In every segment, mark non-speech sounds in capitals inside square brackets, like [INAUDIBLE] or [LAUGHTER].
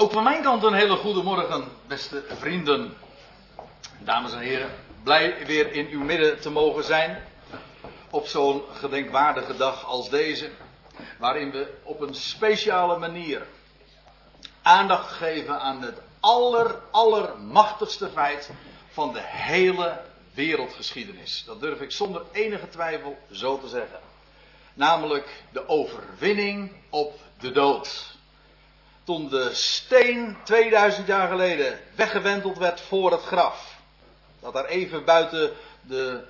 Ook van mijn kant een hele goede morgen, beste vrienden. Dames en heren, blij weer in uw midden te mogen zijn. Op zo'n gedenkwaardige dag als deze. Waarin we op een speciale manier aandacht geven aan het aller, allermachtigste feit van de hele wereldgeschiedenis. Dat durf ik zonder enige twijfel zo te zeggen. Namelijk de overwinning op de dood. Toen de steen 2000 jaar geleden weggewenteld werd voor het graf. Dat daar even buiten de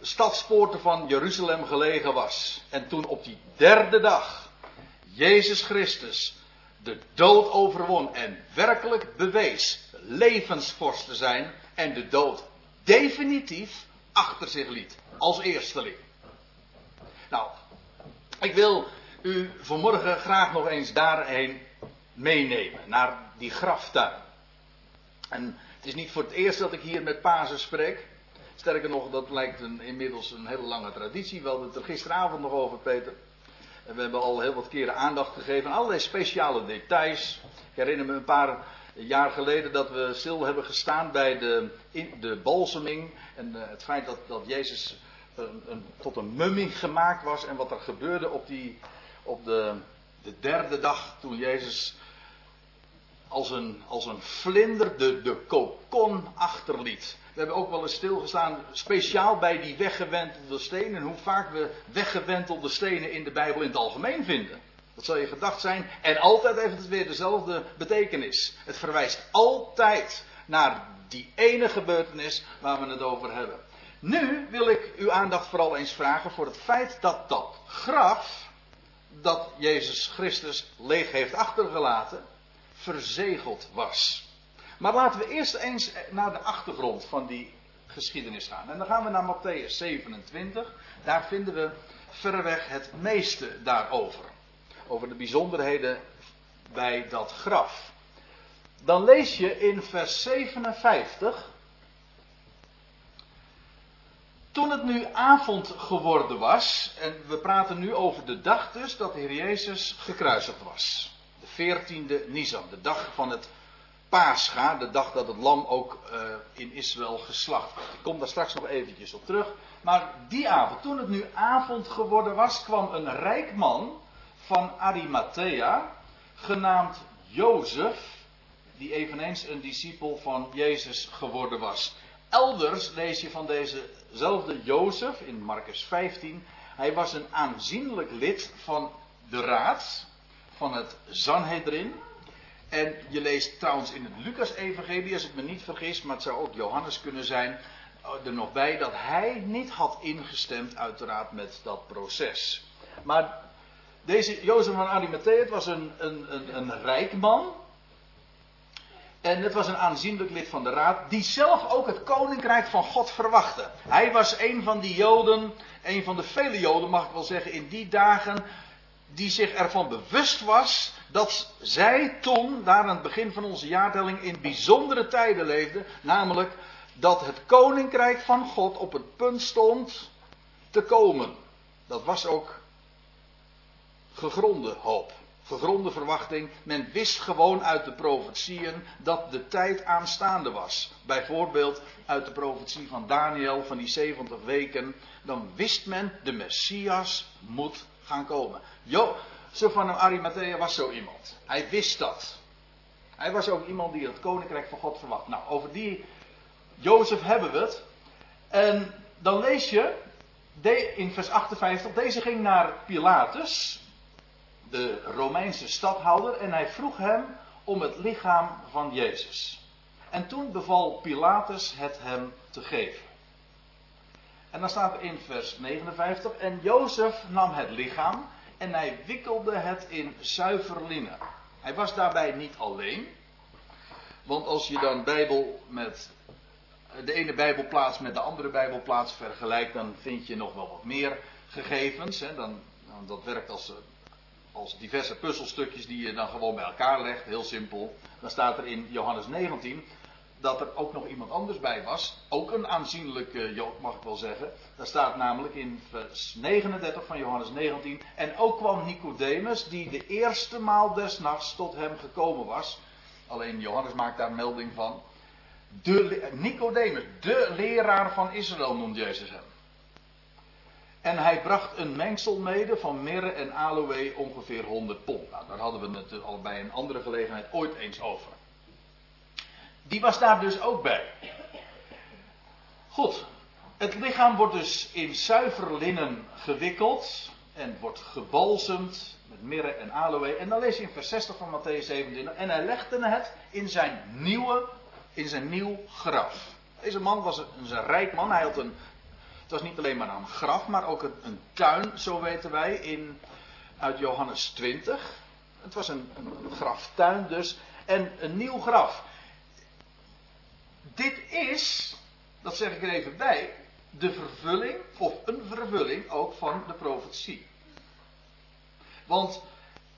stadspoorten van Jeruzalem gelegen was. En toen op die derde dag Jezus Christus de dood overwon en werkelijk bewees levensvorst te zijn en de dood definitief achter zich liet als eersteling. Nou, ik wil u vanmorgen graag nog eens daarheen meenemen, naar die graftuin. En het is niet voor het eerst dat ik hier met Pasen spreek. Sterker nog, dat lijkt een, inmiddels een hele lange traditie. We hadden het er gisteravond nog over, Peter. En we hebben al heel wat keren aandacht gegeven aan allerlei speciale details. Ik herinner me een paar jaar geleden dat we stil hebben gestaan bij de, de balseming. En uh, het feit dat, dat Jezus een, een, tot een mummie gemaakt was. En wat er gebeurde op, die, op de, de derde dag toen Jezus als een, als een vlinder de, de kokon achterliet. We hebben ook wel eens stilgestaan, speciaal bij die weggewentelde stenen. Hoe vaak we weggewentelde stenen in de Bijbel in het algemeen vinden. Dat zal je gedacht zijn. En altijd heeft het weer dezelfde betekenis. Het verwijst altijd naar die ene gebeurtenis waar we het over hebben. Nu wil ik uw aandacht vooral eens vragen voor het feit dat dat graf dat Jezus Christus leeg heeft achtergelaten, verzegeld was. Maar laten we eerst eens naar de achtergrond van die geschiedenis gaan. En dan gaan we naar Matthäus 27. Daar vinden we verreweg het meeste daarover. Over de bijzonderheden bij dat graf. Dan lees je in vers 57. Toen het nu avond geworden was, en we praten nu over de dag dus dat de Heer Jezus gekruisigd was. De 14e Nisan, de dag van het Pascha, de dag dat het lam ook uh, in Israël geslacht werd. Ik kom daar straks nog eventjes op terug. Maar die avond, toen het nu avond geworden was, kwam een rijk man van Arimathea, genaamd Jozef, die eveneens een discipel van Jezus geworden was. Elders lees je van dezezelfde Jozef in Marcus 15. Hij was een aanzienlijk lid van de raad, van het Sanhedrin. En je leest trouwens in het Lucas-evangelie, als ik me niet vergis, maar het zou ook Johannes kunnen zijn, er nog bij dat hij niet had ingestemd, uiteraard, met dat proces. Maar deze Jozef van Arimathea, het was een, een, een, een rijk man. En het was een aanzienlijk lid van de raad, die zelf ook het koninkrijk van God verwachtte. Hij was een van die Joden, een van de vele Joden mag ik wel zeggen, in die dagen, die zich ervan bewust was dat zij toen, daar aan het begin van onze jaartelling, in bijzondere tijden leefden. Namelijk dat het koninkrijk van God op het punt stond te komen. Dat was ook gegronde hoop. Gegronde verwachting. Men wist gewoon uit de profetieën dat de tijd aanstaande was. Bijvoorbeeld uit de profetie van Daniel van die 70 weken. Dan wist men de Messias moet gaan komen. Jo, van Arimathea was zo iemand. Hij wist dat. Hij was ook iemand die het koninkrijk van God verwacht. Nou, over die Jozef hebben we het. En dan lees je in vers 58, deze ging naar Pilatus, de Romeinse stadhouder, en hij vroeg hem om het lichaam van Jezus. En toen beval Pilatus het hem te geven. En dan staat er in vers 59, en Jozef nam het lichaam en hij wikkelde het in zuiver linnen. Hij was daarbij niet alleen. Want als je dan Bijbel met de ene Bijbelplaats met de andere Bijbelplaats vergelijkt, dan vind je nog wel wat meer gegevens. Hè. Dan, dat werkt als, als diverse puzzelstukjes die je dan gewoon bij elkaar legt, heel simpel. Dan staat er in Johannes 19 dat er ook nog iemand anders bij was. Ook een aanzienlijke Jood, mag ik wel zeggen. Daar staat namelijk in vers 39 van Johannes 19. En ook kwam Nicodemus, die de eerste maal des nachts tot hem gekomen was. Alleen Johannes maakt daar melding van. De, Nicodemus, de leraar van Israël noemt Jezus hem. En hij bracht een mengsel mede van mirre en aloe ongeveer 100 pond. Nou, daar hadden we het bij een andere gelegenheid ooit eens over. Die was daar dus ook bij. Goed, het lichaam wordt dus in zuiver linnen gewikkeld en wordt gebalsemd met mirre en aloe. En dan lees je in vers 60 van Matthäus 27. En hij legde het in zijn nieuwe, in zijn nieuw graf. Deze man was een, rijk man. Hij had een, het was niet alleen maar een graf, maar ook een, een tuin, zo weten wij, in, uit Johannes 20. Het was een, een graftuin dus. En een nieuw graf. Dit is, dat zeg ik er even bij, de vervulling, of een vervulling ook van de profetie. Want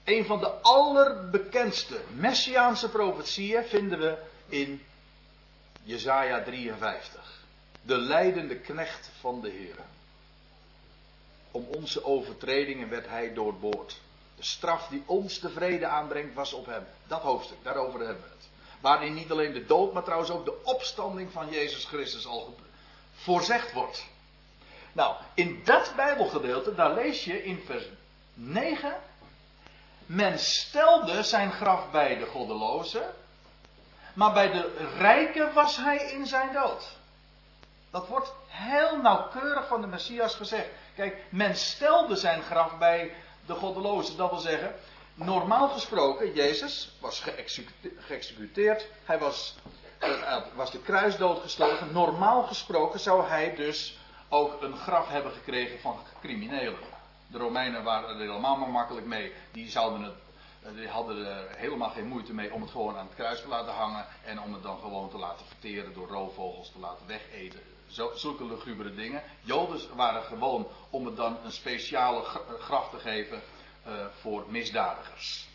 een van de allerbekendste messiaanse profetieën vinden we in Jesaja 53. De leidende knecht van de Heer. Om onze overtredingen werd hij doorboord. De straf die ons de vrede aanbrengt was op hem. Dat hoofdstuk, daarover hebben we het. Waarin niet alleen de dood, maar trouwens ook de opstanding van Jezus Christus al voorzegd wordt. Nou, in dat Bijbelgedeelte, daar lees je in vers 9. Men stelde zijn graf bij de goddeloze, maar bij de rijke was hij in zijn dood. Dat wordt heel nauwkeurig van de Messias gezegd. Kijk, men stelde zijn graf bij de goddeloze. Dat wil zeggen, normaal gesproken, Jezus was geëxecuteerd. Hij was, uh, was de kruisdood gestoken. Normaal gesproken zou hij dus ook een graf hebben gekregen van criminelen. De Romeinen waren er helemaal maar makkelijk mee. Die, zouden het, eh, die hadden er helemaal geen moeite mee om het gewoon aan het kruis te laten hangen. En om het dan gewoon te laten verteren door roofvogels te laten wegeten. Zulke lugubere dingen. Joden waren gewoon om het dan een speciale graf te geven uh, voor misdadigers.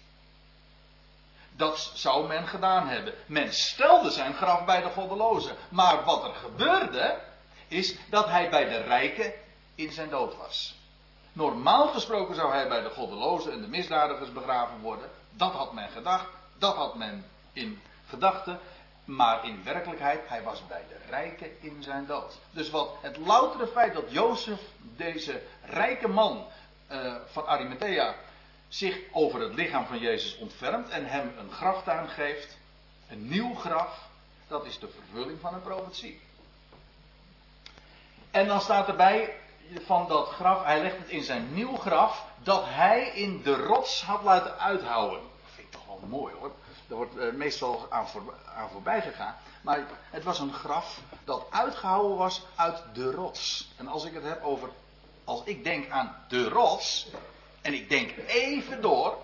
Dat zou men gedaan hebben. Men stelde zijn graf bij de goddelozen. Maar wat er gebeurde, is dat hij bij de rijken in zijn dood was. Normaal gesproken zou hij bij de goddelozen en de misdadigers begraven worden. Dat had men gedacht, dat had men in gedachten. Maar in werkelijkheid, hij was bij de rijken in zijn dood. Dus wat het loutere feit dat Jozef, deze rijke man uh, van Arimathea, zich over het lichaam van Jezus ontfermt en hem een graftuin geeft, een nieuw graf, dat is de vervulling van een profetie. En dan staat erbij van dat graf, hij legt het in zijn nieuw graf, dat hij in de rots had laten uithouwen. Dat vind ik toch wel mooi hoor. Daar wordt uh, meestal aan, voor, aan voorbij gegaan. Maar het was een graf dat uitgehouden was uit de rots. En als ik het heb over, als ik denk aan de rots, en ik denk even door,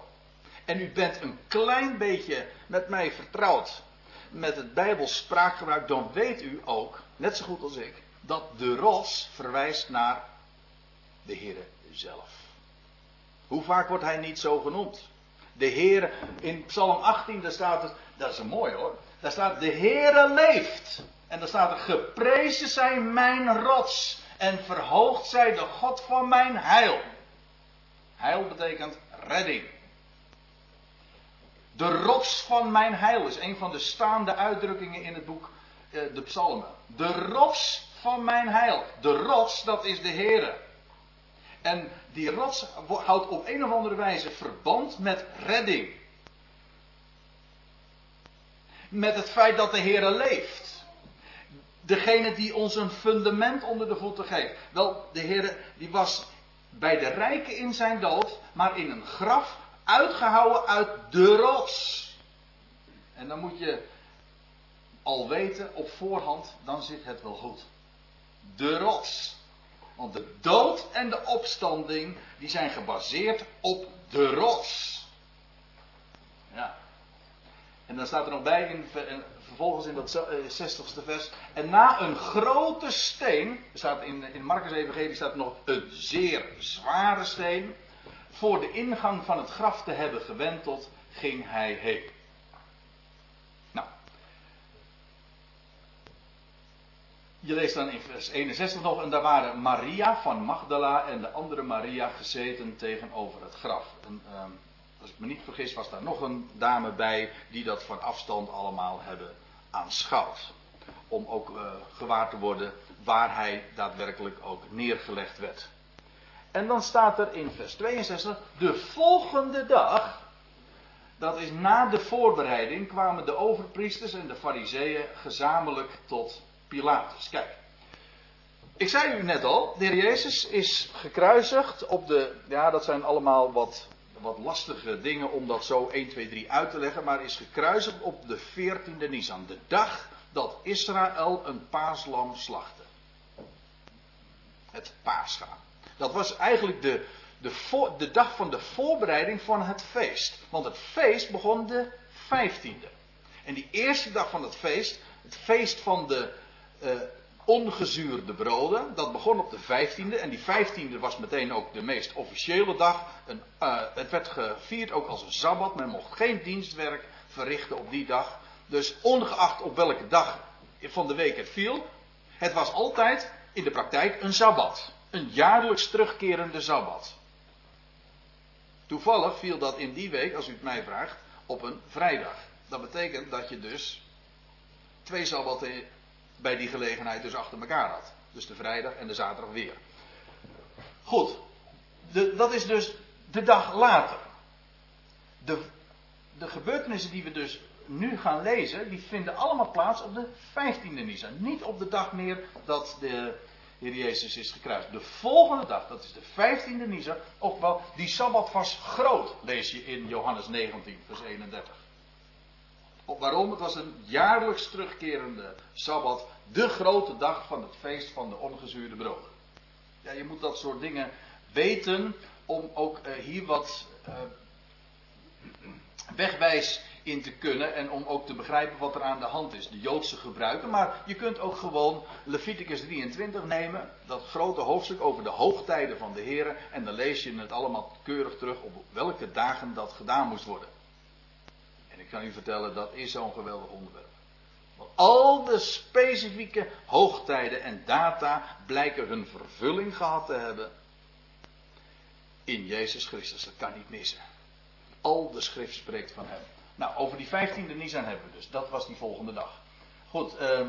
en u bent een klein beetje met mij vertrouwd met het Bijbels spraakgebruik, dan weet u ook, net zo goed als ik, dat de rots verwijst naar de Heere zelf. Hoe vaak wordt hij niet zo genoemd? De Heere, in Psalm 18, daar staat het, dat is een mooi hoor, daar staat de Heere leeft. En daar staat er, geprezen zij mijn rots en verhoogd zij de God van mijn heil. Heil betekent redding. De rots van mijn heil is een van de staande uitdrukkingen in het boek eh, de Psalmen. De rots van mijn heil. De rots, dat is de Heere. En die rots houdt op een of andere wijze verband met redding. Met het feit dat de Heere leeft. Degene die ons een fundament onder de voeten geeft. Wel, de Heere die was bij de rijken in zijn dood, maar in een graf uitgehouden uit de rots. En dan moet je al weten op voorhand, dan zit het wel goed. De rots. Want de dood en de opstanding, die zijn gebaseerd op de rots. Ja. En dan staat er nog bij, in, vervolgens in dat 60ste eh, vers. En na een grote steen, staat in, in Marcus Evangelie staat nog een zeer zware steen. Voor de ingang van het graf te hebben gewenteld, ging hij heen. Nou. Je leest dan in vers 61 nog, en daar waren Maria van Magdala en de andere Maria gezeten tegenover het graf. En, um, Als ik me niet vergis, was daar nog een dame bij die dat van afstand allemaal hebben aanschouwd. Om ook uh, gewaar te worden waar hij daadwerkelijk ook neergelegd werd. En dan staat er in vers 62, de volgende dag, dat is na de voorbereiding, kwamen de overpriesters en de fariseeën gezamenlijk tot Pilatus. Kijk, ik zei u net al, de heer Jezus is gekruisigd op de, ja dat zijn allemaal wat, wat lastige dingen om dat zo 1, 2, 3 uit te leggen, maar is gekruisigd op de 14e Nisan, de dag dat Israël een paaslam slachtte. Het paascha. Dat was eigenlijk de, de, de dag van de voorbereiding van het feest. Want het feest begon de 15e. En die eerste dag van het feest, het feest van de uh, ongezuurde broden, dat begon op de 15e. En die 15e was meteen ook de meest officiële dag. Een, uh, het werd gevierd ook als een sabbat. Men mocht geen dienstwerk verrichten op die dag. Dus ongeacht op welke dag van de week het viel, het was altijd in de praktijk een sabbat. Een jaarlijks terugkerende sabbat. Toevallig viel dat in die week, als u het mij vraagt, op een vrijdag. Dat betekent dat je dus twee sabbatten bij die gelegenheid dus achter elkaar had. Dus de vrijdag en de zaterdag weer. Goed, de, dat is dus de dag later. De, de gebeurtenissen die we dus nu gaan lezen, die vinden allemaal plaats op de 15e Nisan. Niet op de dag meer dat de Heer Jezus is gekruist. De volgende dag, dat is de 15e Nisan, wel die Sabbat was groot, lees je in Johannes 19, vers 31. Waarom? Het was een jaarlijks terugkerende Sabbat, de grote dag van het feest van de ongezuurde broden. Ja, je moet dat soort dingen weten om ook uh, hier wat uh, wegwijs in te kunnen en om ook te begrijpen wat er aan de hand is. De Joodse gebruiken, maar je kunt ook gewoon Leviticus 23 nemen, dat grote hoofdstuk over de hoogtijden van de Heren, en dan lees je het allemaal keurig terug op welke dagen dat gedaan moest worden. Ik kan u vertellen, dat is zo'n geweldig onderwerp. Want al de specifieke hoogtijden en data blijken hun vervulling gehad te hebben in Jezus Christus. Dat kan niet missen. Al de schrift spreekt van hem. Nou, over die 15e Nisan hebben we dus. Dat was die volgende dag. Goed, uh,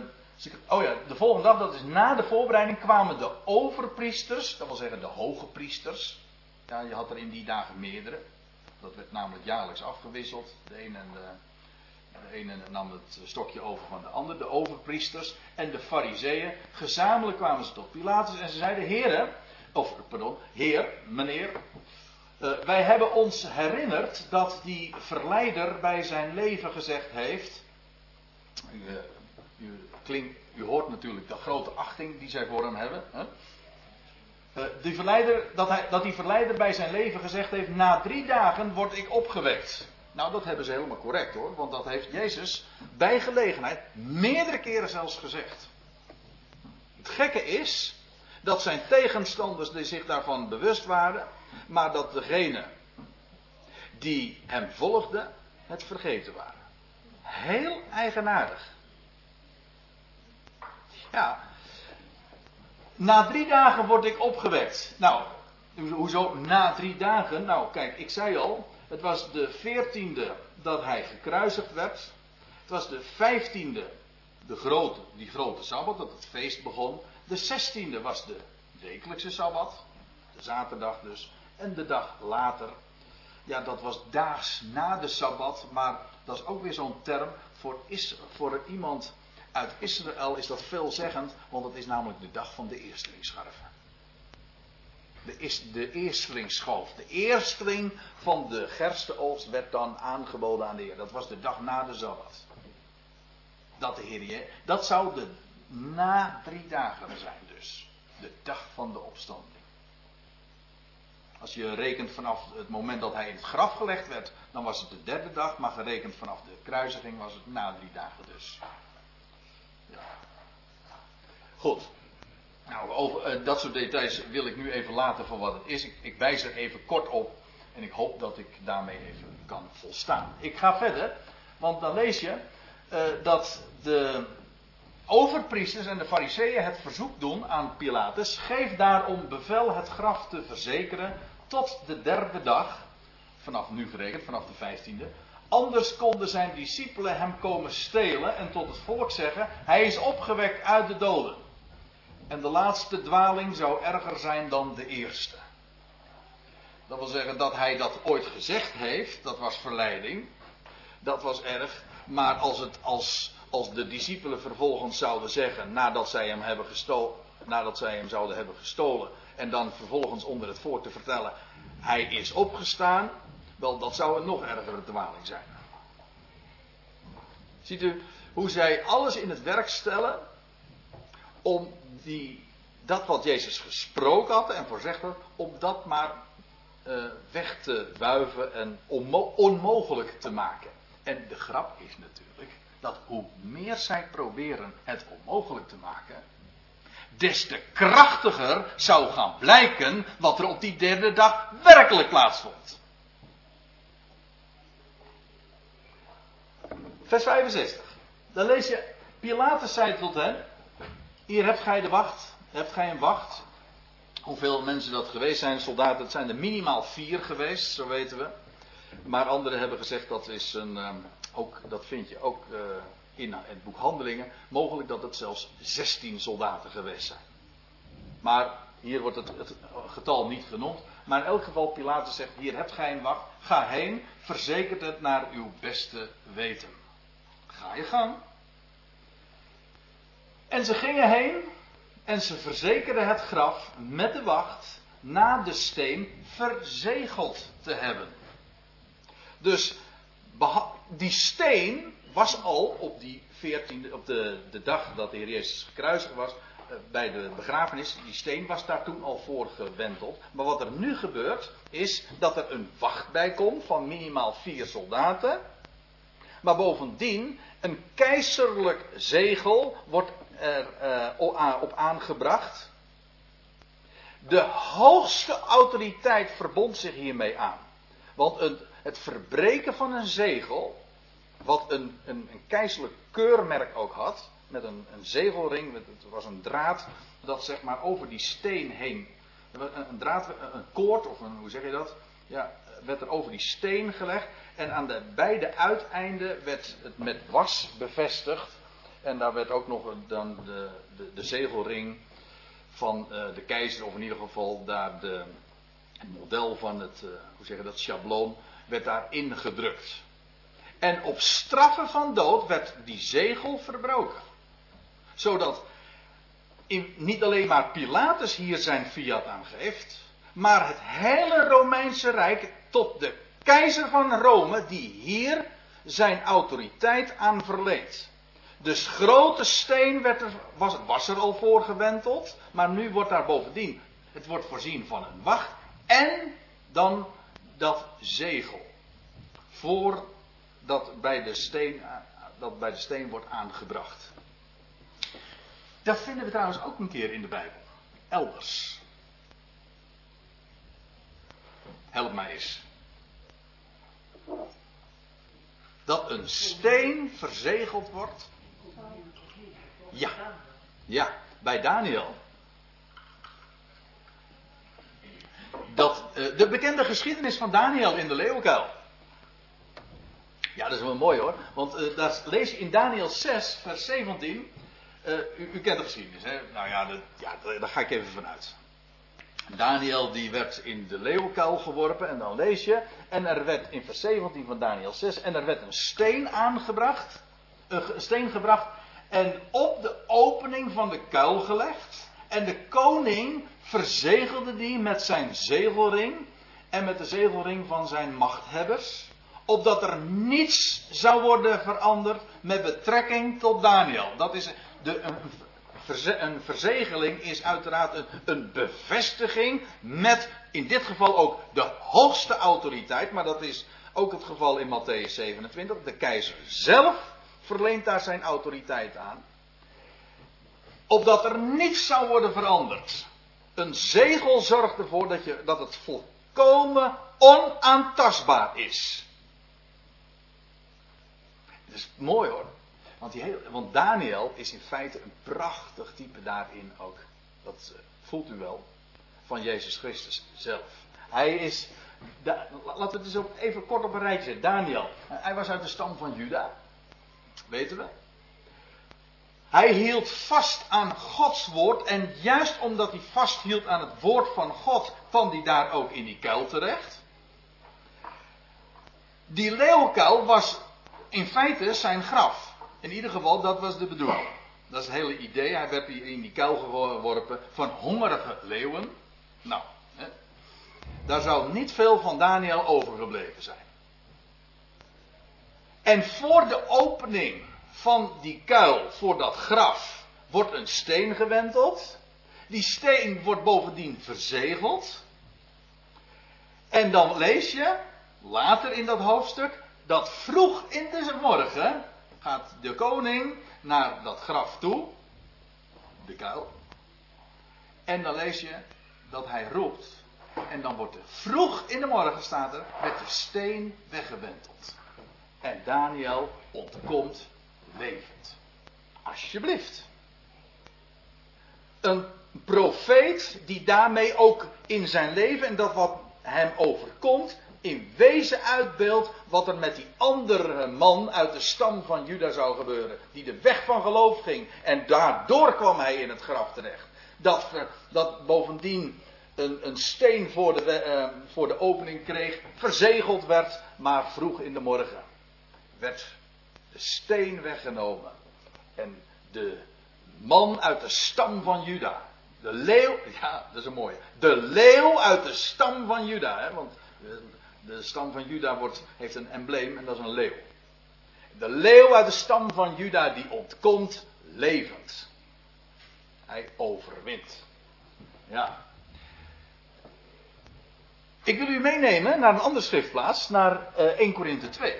oh ja, de volgende dag, dat is na de voorbereiding, kwamen de overpriesters, dat wil zeggen de hoge priesters. Ja, je had er in die dagen meerdere. Dat werd namelijk jaarlijks afgewisseld. De ene, en de, de ene nam het stokje over van de ander, de overpriesters en de fariseeën. Gezamenlijk kwamen ze tot Pilatus en ze zeiden, heren, of pardon, heer, meneer, uh, wij hebben ons herinnerd dat die verleider bij zijn leven gezegd heeft. U, uh, u, u, hoort natuurlijk de grote achting die zij voor hem hebben. Hè? Uh, die verleider, dat, hij, dat die verleider bij zijn leven gezegd heeft: Na drie dagen word ik opgewekt. Nou, dat hebben ze helemaal correct hoor, want dat heeft Jezus bij gelegenheid meerdere keren zelfs gezegd. Het gekke is dat zijn tegenstanders zich daarvan bewust waren maar dat degene die hem volgden het vergeten waren. Heel eigenaardig. Ja. Na drie dagen word ik opgewekt. Nou, hoezo na drie dagen? Nou, kijk, ik zei al, het was de veertiende dat hij gekruisigd werd. Het was de vijftiende, de grote, die grote sabbat, dat het feest begon. De zestiende was de wekelijkse sabbat, de zaterdag dus. En de dag later, ja, dat was daags na de sabbat, maar dat is ook weer zo'n term. Voor, is, voor iemand uit Israël is dat veelzeggend, want het is namelijk de dag van de eerstelingsscharven. De, is, de eerstelingsschoof. De eersteling van de gerstenoogst werd dan aangeboden aan de Heer. Dat was de dag na de Sabbat. Dat de Heer, dat zou de na drie dagen zijn dus. De dag van de opstanding. Als je rekent vanaf het moment dat hij in het graf gelegd werd, dan was het de derde dag, maar gerekend vanaf de kruisiging was het na drie dagen dus. Goed. Nou, over uh, dat soort details wil ik nu even laten voor wat het is. Ik, ik wijs er even kort op en ik hoop dat ik daarmee even kan volstaan. Ik ga verder, want dan lees je uh, dat de overpriesters en de fariseeën het verzoek doen aan Pilatus: geef daarom bevel het graf te verzekeren tot de derde dag vanaf nu gerekend, vanaf de vijftiende. Anders konden zijn discipelen hem komen stelen en tot het volk zeggen: Hij is opgewekt uit de doden. En de laatste dwaling zou erger zijn dan de eerste. Dat wil zeggen dat hij dat ooit gezegd heeft, dat was verleiding. Dat was erg. Maar als, het, als, als de discipelen vervolgens zouden zeggen, nadat zij hem hebben gestolen, nadat zij hem zouden hebben gestolen, en dan vervolgens onder het volk te vertellen, hij is opgestaan, wel, dat zou een nog ergere dwaling zijn. Ziet u hoe zij alles in het werk stellen om die, dat wat Jezus gesproken had en voorzegd had, om dat maar uh, weg te wuiven en onmogelijk te maken. En de grap is natuurlijk dat hoe meer zij proberen het onmogelijk te maken, des te krachtiger zou gaan blijken wat er op die derde dag werkelijk plaatsvond. Vers 65. Dan lees je, Pilatus zei tot hen, hier hebt gij de wacht, hebt gij een wacht. Hoeveel mensen dat geweest zijn, soldaten, het zijn er minimaal vier geweest, zo weten we. Maar anderen hebben gezegd dat is een, ehm, ook, dat vind je ook uh, in het boek Handelingen, mogelijk dat het zelfs 16 soldaten geweest zijn. Maar hier wordt het, het, getal niet genoemd. Maar in elk geval, Pilatus zegt: Hier hebt gij een wacht. Ga heen, verzekert het naar uw beste weten. Ga je gang. En ze gingen heen en ze verzekerden het graf met de wacht na de steen verzegeld te hebben. Dus die steen was al op die 14e, op de, de dag dat de Heer Jezus gekruisigd was, eh, bij de begrafenis, die steen was daar toen al voor gewenteld. Maar wat er nu gebeurt, is dat er een wacht bij komt van minimaal vier soldaten. Maar bovendien, een keizerlijk zegel wordt er uh, op aangebracht. De hoogste autoriteit verbond zich hiermee aan. Want een, het verbreken van een zegel, wat een, een, een keizerlijk keurmerk ook had, met een, een zegelring, met, het was een draad dat zeg maar over die steen heen, een, een draad, een koord of een, hoe zeg je dat, ja, werd er over die steen gelegd en aan de beide uiteinden werd het met was bevestigd en daar werd ook nog dan de, de, de zegelring van uh, de keizer, of in ieder geval daar de, het model van het, uh, hoe zeg je dat, schabloon, werd daar ingedrukt. En op straffen van dood werd die zegel verbroken. Zodat in, niet alleen maar Pilatus hier zijn fiat aangeeft, maar het hele Romeinse Rijk tot de keizer van Rome, die hier zijn autoriteit aan verleent. Dus grote steen werd er, was, was er al voor gewenteld, maar nu wordt daar bovendien, het wordt voorzien van een wacht en dan dat zegel. Voor dat bij de steen, dat bij de steen wordt aangebracht. Dat vinden we trouwens ook een keer in de Bijbel. Elders. Help mij eens. Dat een steen verzegeld wordt. Ja. Ja, bij Daniel. Dat, uh, de bekende geschiedenis van Daniel in de leeuwenkuil. Ja, dat is wel mooi hoor. Want uh, daar lees je in Daniel 6, vers 17. Uh, u, u, kent de geschiedenis, hè? Nou ja, dat, ja, daar ga ik even vanuit. Daniel die werd in de leeuwenkuil geworpen en dan lees je. En er werd in vers 17 van Daniel 6. En er werd een steen aangebracht. Een steen gebracht. En op de opening van de kuil gelegd. En de koning verzegelde die met zijn zegelring. En met de zegelring van zijn machthebbers. Opdat er niets zou worden veranderd met betrekking tot Daniel. Dat is de, een verzegeling is uiteraard een, bevestiging met in dit geval ook de hoogste autoriteit, maar dat is ook het geval in Matthäus 27. De keizer zelf verleent daar zijn autoriteit aan. Opdat er niets zou worden veranderd. Een zegel zorgt ervoor dat, je, dat het volkomen onaantastbaar is. Dat is mooi hoor. Want, die want Daniel is in feite een prachtig type daarin ook. Dat eh, voelt u wel. Van Jezus Christus zelf. Hij is laten we het ook even kort op een rijtje zetten. Daniel, hij was uit de stam van Juda. Weten we. Hij hield vast aan Gods woord. En juist omdat hij vasthield aan het woord van God, kwam hij daar ook in die kuil terecht. Die leeuwkuil was in feite zijn graf. In ieder geval, dat was de bedoeling. Dat is het hele idee. Hij werd in die kuil geworpen van hongerige leeuwen. Nou, hè. daar zou niet veel van Daniel overgebleven zijn. En voor de opening van die kuil, voor dat graf, wordt een steen gewenteld. Die steen wordt bovendien verzegeld. En dan lees je, later in dat hoofdstuk, dat vroeg in de morgen gaat de koning naar dat graf toe, de kuil. En dan lees je dat hij roept. En dan wordt er vroeg in de morgen, staat er, met de steen weggewenteld. En Daniel ontkomt levend. Alsjeblieft. Een profeet die daarmee ook in zijn leven en dat wat hem overkomt, in wezen uitbeeldt wat er met die andere man uit de stam van Juda zou gebeuren. Die de weg van geloof ging. En daardoor kwam hij in het graf terecht. Dat, dat bovendien een, een steen voor de, eh, voor de opening kreeg, verzegeld werd, maar vroeg in de morgen werd de steen weggenomen. En de man uit de stam van Juda. De leeuw, [LAUGHS] ja, dat is een mooie. De leeuw uit de stam van Juda. Hè, want de stam van Juda wordt, heeft een embleem en dat is een leeuw. De leeuw uit de stam van Juda die ontkomt levend. Hij overwint. Ja. Ik wil u meenemen naar een andere schriftplaats, naar uh, 1 Korinthe 2.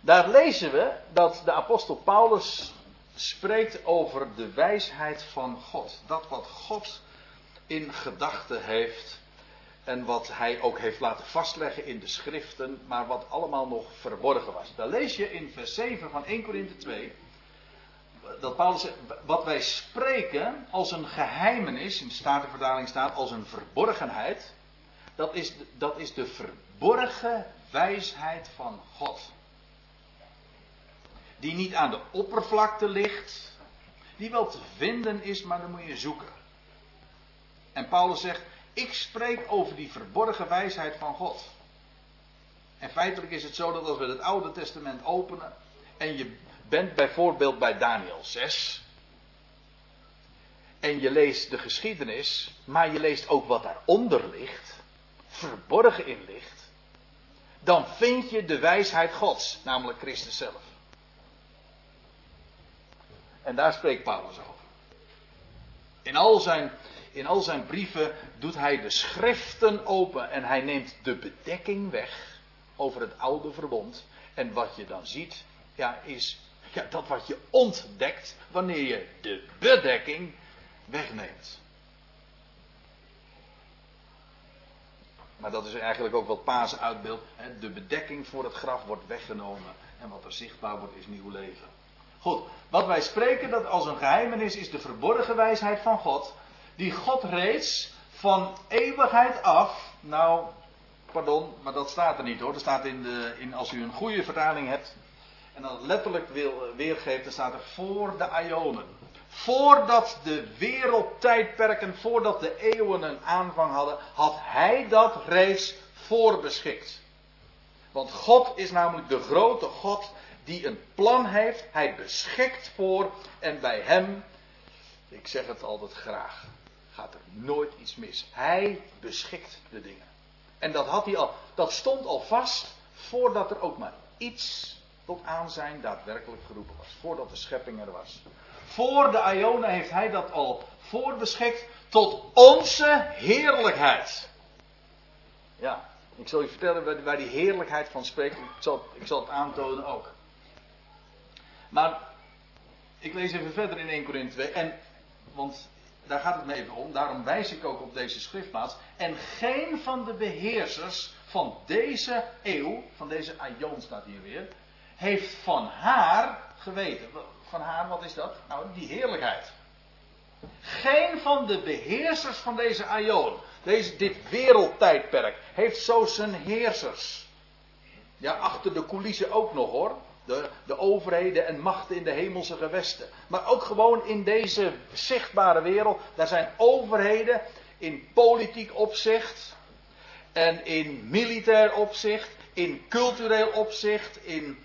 Daar lezen we dat de apostel Paulus spreekt over de wijsheid van God. Dat wat God in gedachten heeft en wat hij ook heeft laten vastleggen in de schriften, maar wat allemaal nog verborgen was. Daar lees je in vers 7 van 1 Korinthe 2. Dat Paulus zegt, wat wij spreken als een geheimenis, in de Statenvertaling staat als een verborgenheid. Dat is, dat is de verborgen wijsheid van God. Die niet aan de oppervlakte ligt. Die wel te vinden is, maar dan moet je zoeken. En Paulus zegt, ik spreek over die verborgen wijsheid van God. En feitelijk is het zo dat als we het Oude Testament openen. en je bent bijvoorbeeld bij Daniel 6. en je leest de geschiedenis. maar je leest ook wat daaronder ligt. verborgen in ligt. dan vind je de wijsheid Gods, namelijk Christus zelf. En daar spreekt Paulus over. In al zijn in al zijn brieven doet hij de schriften open en hij neemt de bedekking weg over het oude verbond. En wat je dan ziet, ja, is ja, dat wat je ontdekt wanneer je de bedekking wegneemt. Maar dat is eigenlijk ook wat Pasen uitbeeldt. De bedekking voor het graf wordt weggenomen. En wat er zichtbaar wordt is nieuw leven. Goed, wat wij spreken dat als een geheimenis is de verborgen wijsheid van God die God reeds van eeuwigheid af. Nou, pardon, maar dat staat er niet hoor. Er staat in, de, in als u een goede vertaling hebt. En dan letterlijk wil, weergeeft, dan staat er voor de Ionen. Voordat de wereldtijdperken, voordat de eeuwen een aanvang hadden, had hij dat reeds voorbeschikt. Want God is namelijk de grote God die een plan heeft. Hij beschikt voor en bij hem, ik zeg het altijd graag, gaat er nooit iets mis. Hij beschikt de dingen. En dat, had hij al, dat stond al vast voordat er ook maar iets tot aanzijn daadwerkelijk geroepen was. Voordat de schepping er was. Voor de Iona heeft hij dat al voorbeschikt tot onze heerlijkheid. Ja, ik zal je vertellen waar die heerlijkheid van spreekt. Ik zal, ik zal het aantonen ook. Maar ik lees even verder in 1 Korinthe 2. En, want daar gaat het me even om. Daarom wijs ik ook op deze schriftplaats. En geen van de beheersers van deze eeuw, van deze aion staat hier weer, heeft van haar geweten. Van haar, wat is dat? Nou, die heerlijkheid. Geen van de beheersers van deze aion. Deze, dit wereldtijdperk heeft zo zijn heersers. Ja, achter de coulissen ook nog hoor. De, de overheden en machten in de hemelse gewesten. Maar ook gewoon in deze zichtbare wereld. Daar zijn overheden in politiek opzicht. En in militair opzicht. In cultureel opzicht. In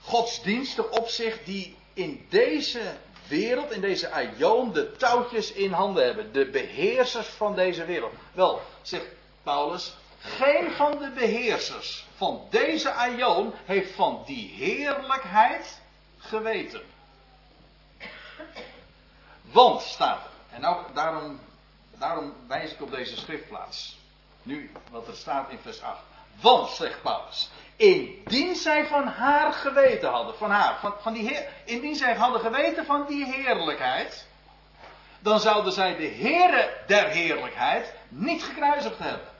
godsdienstig opzicht. Die in deze wereld, in deze aion, de touwtjes in handen hebben. De beheersers van deze wereld. Wel, zegt Paulus, geen van de beheersers van deze aion heeft van die heerlijkheid geweten. Want staat er. En ook daarom, daarom wijs ik op deze schriftplaats. Nu, wat er staat in vers 8. Want, zegt Paulus, indien zij van haar geweten hadden, van haar, van, van die heer, indien zij hadden geweten van die heerlijkheid, dan zouden zij de Heere der heerlijkheid niet gekruisigd hebben.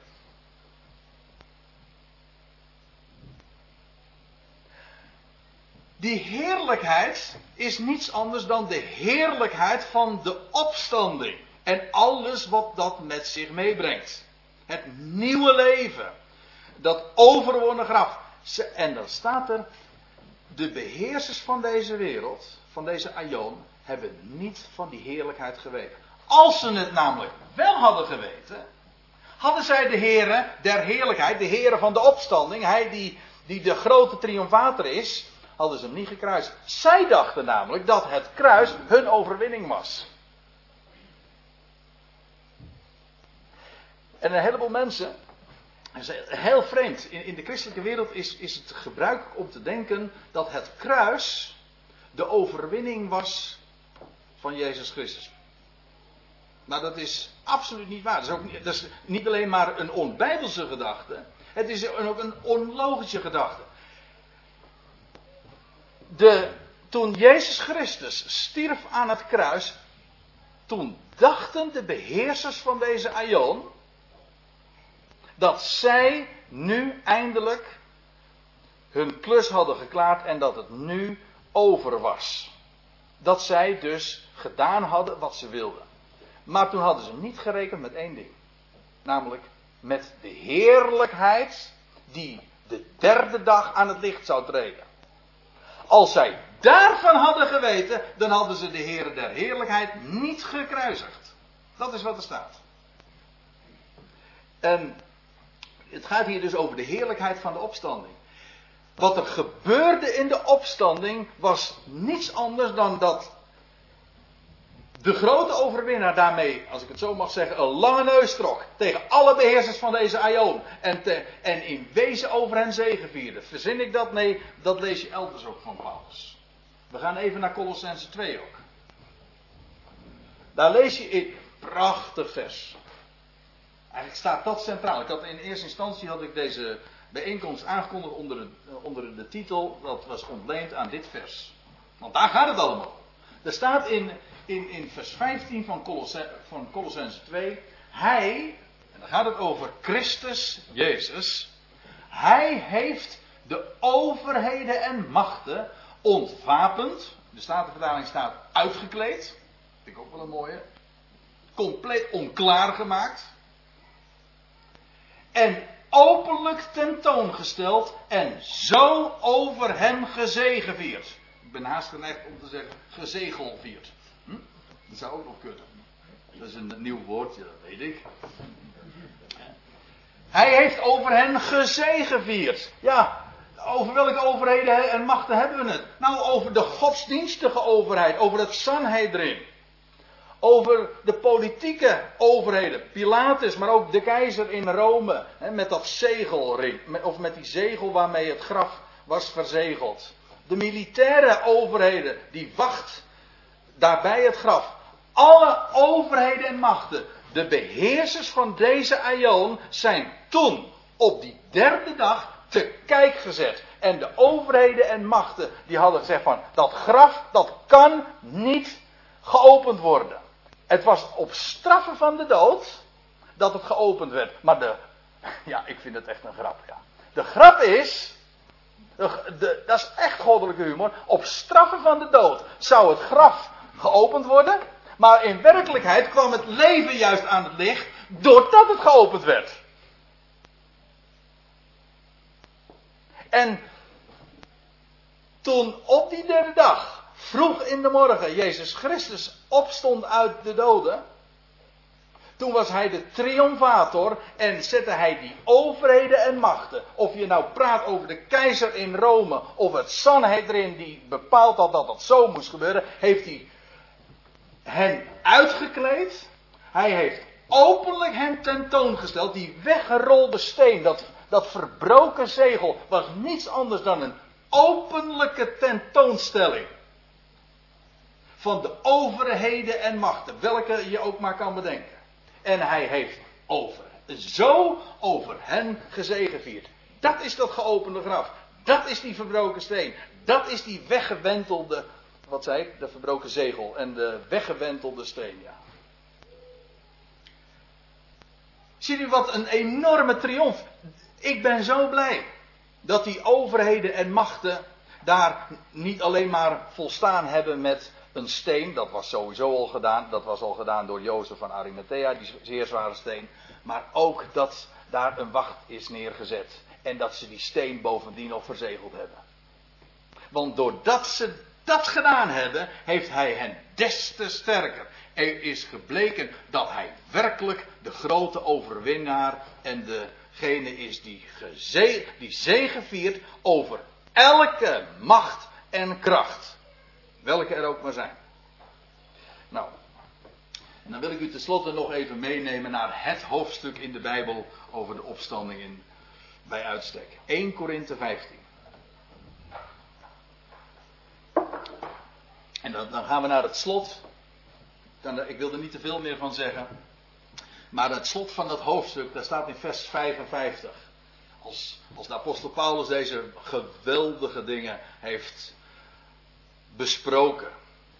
Die heerlijkheid is niets anders dan de heerlijkheid van de opstanding. En alles wat dat met zich meebrengt. Het nieuwe leven. Dat overwonnen graf. En dan staat er. De beheersers van deze wereld, van deze aion, hebben niet van die heerlijkheid geweten. Als ze het namelijk wel hadden geweten, hadden zij de heren der heerlijkheid, de heren van de opstanding, hij die, die de grote triomfator is, hadden ze hem niet gekruist. Zij dachten namelijk dat het kruis hun overwinning was. En een heleboel mensen, heel vreemd, in, de christelijke wereld is, is het gebruikelijk om te denken dat het kruis de overwinning was van Jezus Christus. Maar dat is absoluut niet waar. Dat is, ook niet, dat is niet alleen maar een onbijbelse gedachte. Het is ook een onlogische gedachte de, toen Jezus Christus stierf aan het kruis, toen dachten de beheersers van deze aion dat zij nu eindelijk hun klus hadden geklaard en dat het nu over was. Dat zij dus gedaan hadden wat ze wilden. Maar toen hadden ze niet gerekend met één ding. Namelijk met de heerlijkheid die de derde dag aan het licht zou treden. Als zij daarvan hadden geweten, dan hadden ze de Heer der Heerlijkheid niet gekruisigd. Dat is wat er staat. En het gaat hier dus over de heerlijkheid van de opstanding. Wat er gebeurde in de opstanding was niets anders dan dat de grote overwinnaar daarmee, als ik het zo mag zeggen, een lange neus trok. Tegen alle beheersers van deze aion. En, en in wezen over hen zegevierde. Verzin ik dat? Nee, dat lees je elders ook van Paulus. We gaan even naar Colossense 2 ook. Daar lees je in prachtig vers. Eigenlijk staat dat centraal. Ik had in eerste instantie had ik deze bijeenkomst aangekondigd onder de, onder de titel. Dat was ontleend aan dit vers. Want daar gaat het allemaal. Er staat in in, vers 15 van, Colosse, van Colossense 2. Hij, en dan gaat het over Christus Jezus. Hij heeft de overheden en machten ontwapend. De Statenvertaling staat uitgekleed. Vind ik ook wel een mooie. Compleet onklaar gemaakt. En openlijk tentoongesteld en zo over hem gezegevierd. Ik ben haast geneigd om te zeggen gezegelvierd. Dat zou ook nog kunnen. Dat is een nieuw woordje, dat weet ik. Hij heeft over hen gezegevierd. Ja, over welke overheden en machten hebben we het? Nou, over de godsdienstige overheid, over het Sanhedrin. Over de politieke overheden, Pilatus, maar ook de keizer in Rome, hè, met dat zegelring, of met die zegel waarmee het graf was verzegeld. De militaire overheden, die wacht daarbij het graf. Alle overheden en machten, de beheersers van deze aion, zijn toen op die derde dag te kijk gezet. En de overheden en machten die hadden gezegd van dat graf dat kan niet geopend worden. Het was op straffen van de dood dat het geopend werd. Maar de, [LAUGHS] ja, ik vind het echt een grap. Ja. De grap is, dat is echt goddelijke humor. Op straffen van de dood zou het graf geopend worden. Maar in werkelijkheid kwam het leven juist aan het licht Doordat het geopend werd. En toen op die derde dag, vroeg in de morgen, Jezus Christus opstond uit de doden. Toen was hij de triomfator en zette hij die overheden en machten. Of je nou praat over de keizer in Rome of het Sanhedrin die bepaald had dat dat zo moest gebeuren, heeft hij hen uitgekleed. Hij heeft openlijk hen tentoongesteld. Die weggerolde steen, dat, dat verbroken zegel, was niets anders dan een openlijke tentoonstelling. Van de overheden en machten, welke je ook maar kan bedenken. En hij heeft over, zo over hen gezegevierd. Dat is dat geopende graf. Dat is die verbroken steen. Dat is die weggewentelde, wat zei de verbroken zegel en de weggewentelde steen, ja. Ziet u wat een enorme triomf. Ik ben zo blij dat die overheden en machten daar niet alleen maar volstaan hebben met een steen, dat was sowieso al gedaan, dat was al gedaan door Jozef van Arimathea, die zeer zware steen, maar ook dat daar een wacht is neergezet en dat ze die steen bovendien nog verzegeld hebben. Want doordat ze dat gedaan hebben, heeft hij hen des te sterker. Er is gebleken dat hij werkelijk de grote overwinnaar en degene is die, geze die zegeviert over elke macht en kracht. Welke er ook maar zijn. Nou, en dan wil ik u tenslotte nog even meenemen naar het hoofdstuk in de Bijbel over de opstanding in, bij uitstek. 1 Korinthe 15. En dan, dan, gaan we naar het slot. Dan, ik wil er niet te veel meer van zeggen. Maar het slot van dat hoofdstuk, daar staat in vers 55. Als, als de apostel Paulus deze geweldige dingen heeft besproken.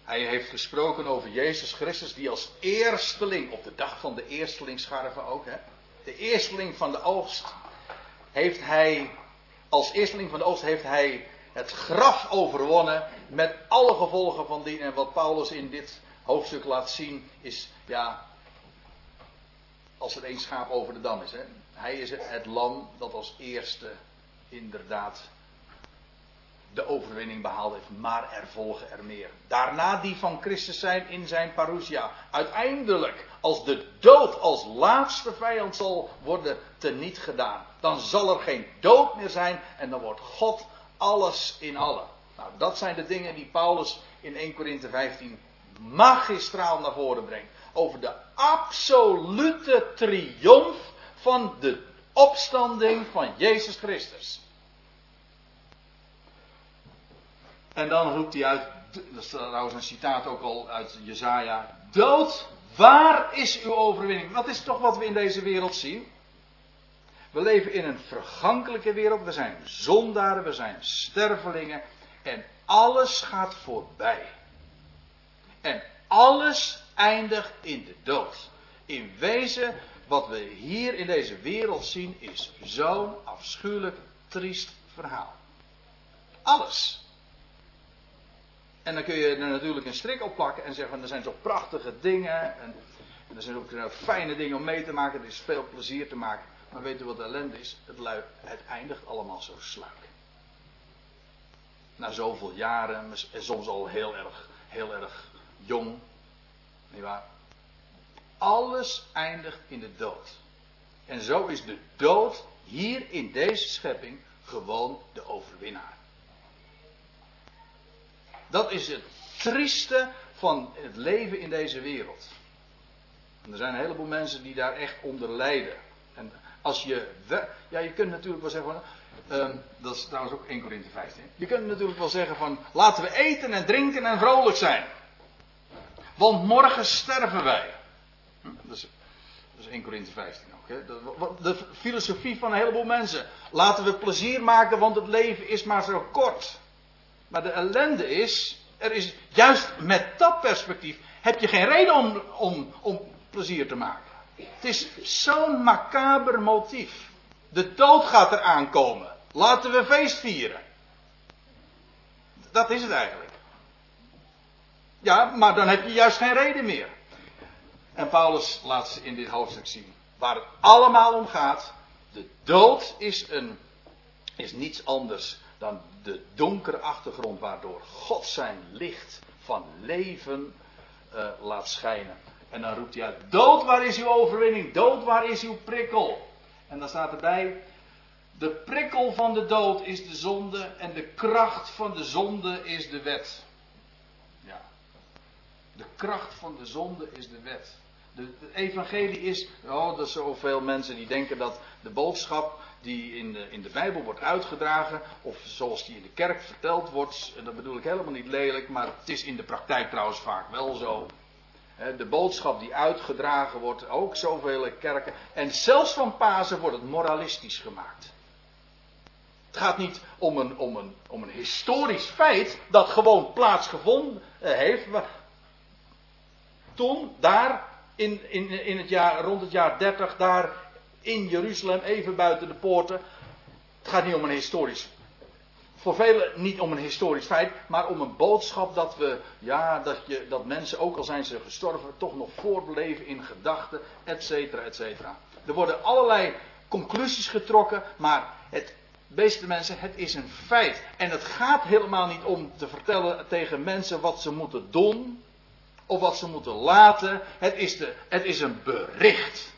Hij heeft gesproken over Jezus Christus, die als eersteling, op de dag van de eerstelingsscharven ook, hè, de eersteling van de oogst, heeft hij, als eersteling van de oogst, heeft hij het graf overwonnen met alle gevolgen van dien. En wat Paulus in dit hoofdstuk laat zien, is ja, als er één schaap over de dam is. Hè. Hij is het lam dat als eerste inderdaad de overwinning behaald heeft, maar er volgen er meer. Daarna die van Christus zijn in zijn parousia. Uiteindelijk, als de dood als laatste vijand zal worden teniet gedaan, dan zal er geen dood meer zijn en dan wordt God alles in allen. Nou, dat zijn de dingen die Paulus in 1 Korinthe 15 magistraal naar voren brengt. Over de absolute triomf van de opstanding van Jezus Christus. En dan roept hij uit, dat is trouwens een citaat ook al uit Jezaja. Dood, waar is uw overwinning? Dat is toch wat we in deze wereld zien? We leven in een vergankelijke wereld. We zijn zondaren, we zijn stervelingen. En alles gaat voorbij. En alles eindigt in de dood. In wezen, wat we hier in deze wereld zien, is zo'n afschuwelijk triest verhaal. Alles. En dan kun je er natuurlijk een strik op plakken en zeggen: er zijn zo prachtige dingen. En, er zijn ook eh, fijne dingen om mee te maken. Er is veel plezier te maken. Maar weet u wat de ellende is? Het, het eindigt allemaal zo sluik. Na zoveel jaren, en soms al heel erg, heel erg jong. Niet waar? Alles eindigt in de dood. En zo is de dood hier in deze schepping gewoon de overwinnaar. Dat is het trieste van het leven in deze wereld. En er zijn een heleboel mensen die daar echt onder lijden. En als je. Ja, je kunt natuurlijk wel zeggen. Um, dat is trouwens ook 1 Corinthië 15. Je kunt natuurlijk wel zeggen van. Laten we eten en drinken en vrolijk zijn. Want morgen sterven wij. Hm? Dat, is, dat is 1 Corinthië 15 ook. Hè? De, de filosofie van een heleboel mensen. Laten we plezier maken, want het leven is maar zo kort. Maar de ellende is, er is juist met dat perspectief heb je geen reden om, om, om plezier te maken. Het is zo'n macaber motief. De dood gaat er aankomen. Laten we feest vieren. Dat is het eigenlijk. Ja, maar dan heb je juist geen reden meer. En Paulus laat in dit hoofdstuk zien. waar het allemaal om gaat. De dood is, een, is niets anders dan de donkere achtergrond waardoor God zijn licht van leven uh, laat schijnen. En dan roept hij uit: Dood, waar is uw overwinning? Dood, waar is uw prikkel? En dan staat erbij: De prikkel van de dood is de zonde en de kracht van de zonde is de wet. Ja. De kracht van de zonde is de wet. De, evangelie is, oh, er zoveel mensen die denken dat de boodschap die in de, in de Bijbel wordt uitgedragen, of zoals die in de kerk verteld wordt, en dat bedoel ik helemaal niet lelijk, maar het is in de praktijk trouwens vaak wel zo. De boodschap die uitgedragen wordt, ook zoveel kerken, en zelfs van Pasen wordt het moralistisch gemaakt. Het gaat niet om een, om een, om een historisch feit dat gewoon plaatsgevonden heeft. Toen, daar, in, in, in het jaar, rond het jaar 30, daar in Jeruzalem, even buiten de poorten. Het gaat niet om een historisch. Voor velen niet om een historisch feit, maar om een boodschap dat we, ja, dat, je, dat mensen, ook al zijn ze gestorven, toch nog voortbeleven in gedachten, et cetera, et cetera. Er worden allerlei conclusies getrokken, maar het, beste mensen, het is een feit. En het gaat helemaal niet om te vertellen tegen mensen wat ze moeten doen, of wat ze moeten laten. Het is, de, het is een bericht.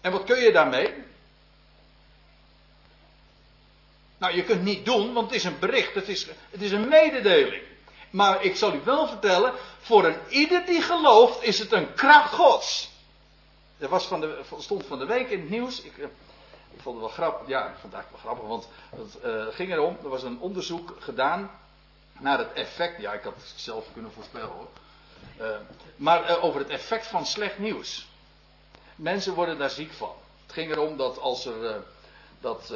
En wat kun je daarmee? Nou, je kunt niet doen, want het is een bericht, het is, het is een mededeling. Maar ik zal u wel vertellen, voor een ieder die gelooft is het een kracht Gods. Er was van de, stond van de week in het nieuws, ik, eh, ik vond het wel grappig, ja, ik vond het eigenlijk wel grappig, want het uh, ging erom, er was een onderzoek gedaan naar het effect, ja, ik had het zelf kunnen voorspellen hoor, uh, maar over het effect van slecht nieuws. Mensen worden daar ziek van. Het ging erom dat als er dat,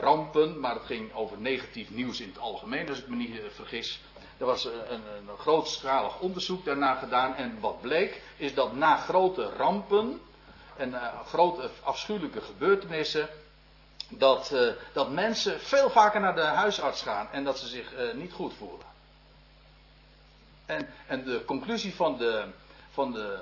rampen, maar het ging over negatief nieuws in het algemeen, als ik me niet uh, vergis. Er was een, een, een grootschalig onderzoek daarna gedaan en wat bleek is dat na grote rampen en grote afschuwelijke gebeurtenissen, dat, dat mensen veel vaker naar de huisarts gaan en dat ze zich niet goed voelen. En, en de conclusie van de, van de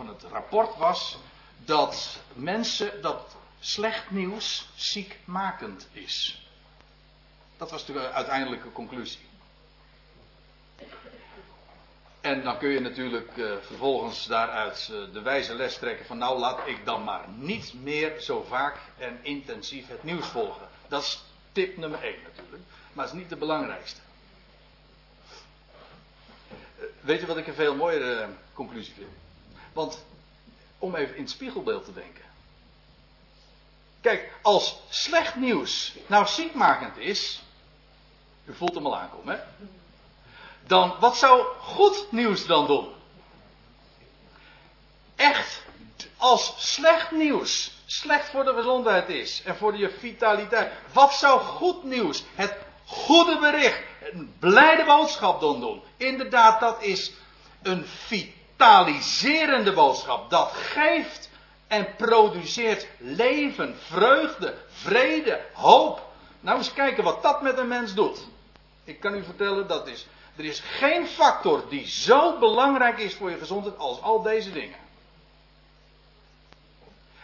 van het rapport was dat mensen, dat slecht nieuws ziekmakend is. Dat was de uiteindelijke conclusie. En dan kun je natuurlijk uh, vervolgens daaruit uh, de wijze les trekken van nou laat ik dan maar niet meer zo vaak en intensief het nieuws volgen. Dat is tip nummer 1 natuurlijk, maar het is niet de belangrijkste. Uh, weet je wat ik een veel mooiere conclusie vind? Want om even in het spiegelbeeld te denken. Kijk, als slecht nieuws nou ziekmakend is. U voelt hem al aankomen, hè? Dan, wat zou goed nieuws dan doen? Echt, als slecht nieuws slecht voor de gezondheid is en voor je vitaliteit. Wat zou goed nieuws, het goede bericht, een blijde boodschap dan doen? Inderdaad, dat is een vitaliserende boodschap. Dat geeft en produceert leven, vreugde, vrede, hoop. Nou eens kijken wat dat met een mens doet. Ik kan u vertellen, dat is, er is geen factor die zo belangrijk is voor je gezondheid als al deze dingen.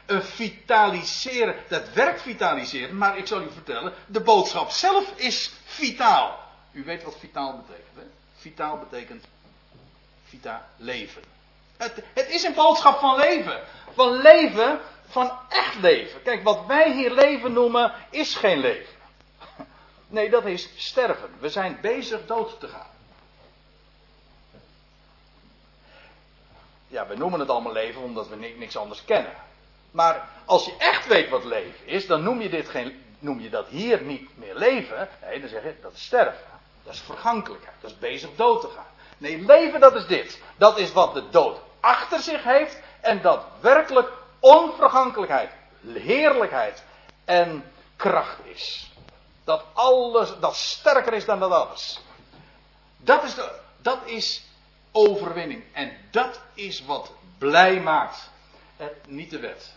Een vitaliseren, dat werkt vitaliseren, maar ik zal u vertellen, de boodschap zelf is vitaal. U weet wat vitaal betekent, hè? Vitaal betekent vita leven. Het, het is een boodschap van leven. Van leven, van echt leven. Kijk, wat wij hier leven noemen, is geen leven. [LAUGHS] Nee, dat is sterven. We zijn bezig dood te gaan. Ja, we noemen het allemaal leven omdat we niks anders kennen. Maar als je echt weet wat leven is, dan noem je, dit geen, noem je dat hier niet meer leven. Nee, dan zeg je dat is sterven. Dat is vergankelijkheid. Dat is bezig dood te gaan. Nee, leven dat is dit. Dat is wat de dood achter zich heeft en dat werkelijk onvergankelijkheid, heerlijkheid en kracht is. Dat alles, dat sterker is dan dat alles. Dat is, de, dat is overwinning. En dat is wat blij maakt. En niet de wet.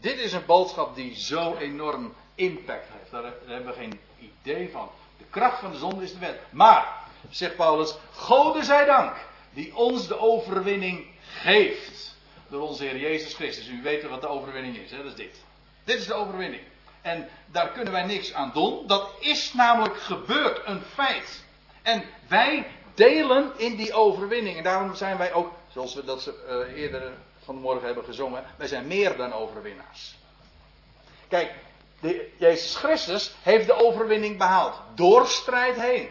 Dit is een boodschap die zo enorm impact heeft. Daar hebben we geen idee van. De kracht van de zonde is de wet. Maar zegt Paulus, Gode zij dank, die ons de overwinning geeft door onze Heer Jezus Christus. U weet wat de overwinning is, hè? dat is dit. Dit is de overwinning. En daar kunnen wij niks aan doen. Dat is namelijk gebeurd, een feit. En wij delen in die overwinning. En daarom zijn wij ook, zoals we dat uh, eerder vanmorgen hebben gezongen, wij zijn meer dan overwinnaars. Kijk, Jezus Christus heeft de overwinning behaald. Door strijd heen.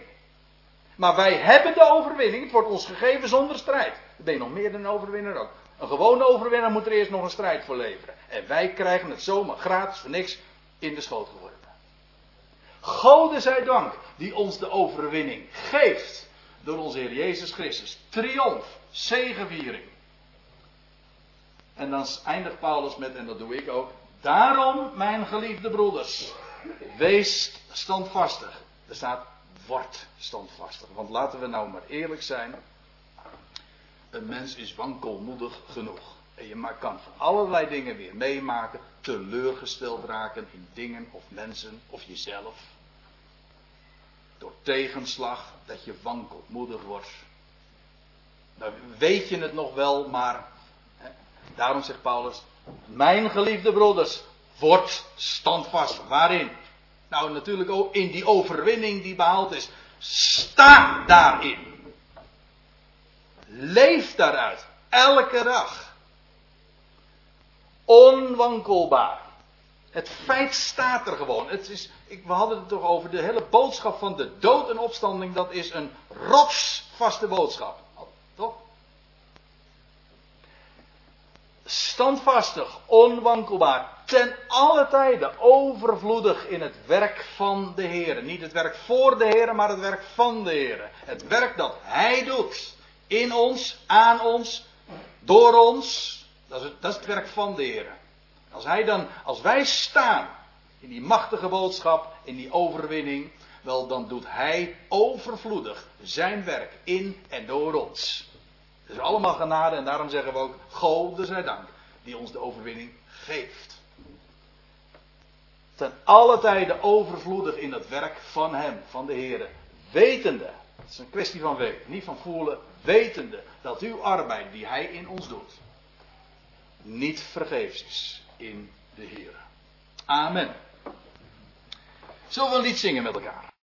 Maar wij hebben de overwinning. Het wordt ons gegeven zonder strijd. Dan ben je nog meer dan een overwinnaar ook. Een gewone overwinnaar moet er eerst nog een strijd voor leveren. En wij krijgen het zomaar gratis voor niks in de schoot geworpen. Gode zij dank die ons de overwinning geeft. Door onze Heer Jezus Christus. Triomf, zegeviering. En dan eindigt Paulus met, en dat doe ik ook. Daarom, mijn geliefde broeders, wees standvastig. Er staat, word standvastig. Want laten we nou maar eerlijk zijn. Een mens is wankelmoedig genoeg. En je kan van allerlei dingen weer meemaken, teleurgesteld raken in dingen of mensen of jezelf. Door tegenslag, dat je wankelmoedig wordt. Dan weet je het nog wel, maar hè, daarom zegt Paulus, mijn geliefde broeders, word standvast. Waarin? Nou, natuurlijk ook in die overwinning die behaald is. Sta daarin. Leef daaruit. Elke dag. Onwankelbaar. Het feit staat er gewoon. Het is, ik, we hadden het toch over de hele boodschap van de dood en opstanding. Dat is een rotsvaste boodschap. Toch? Standvastig, onwankelbaar, ten alle tijden overvloedig in het werk van de Heer. Niet het werk voor de Heer, maar het werk van de Heer. Het werk dat Hij doet. In ons, aan ons, door ons. Dat is, het, dat is het werk van de Heer. Als, hij dan, als wij staan in die machtige boodschap, in die overwinning, wel dan doet Hij overvloedig zijn werk in en door ons. Het is allemaal genade en daarom zeggen we ook, Gode zij dank, die ons de overwinning geeft. Ten alle tijden overvloedig in het werk van Hem, van de Heer. Wetende, het is een kwestie van weten, niet van voelen, wetende dat uw arbeid die Hij in ons doet, niet vergeefs is in de Heer. Amen. Zullen we een lied zingen met elkaar?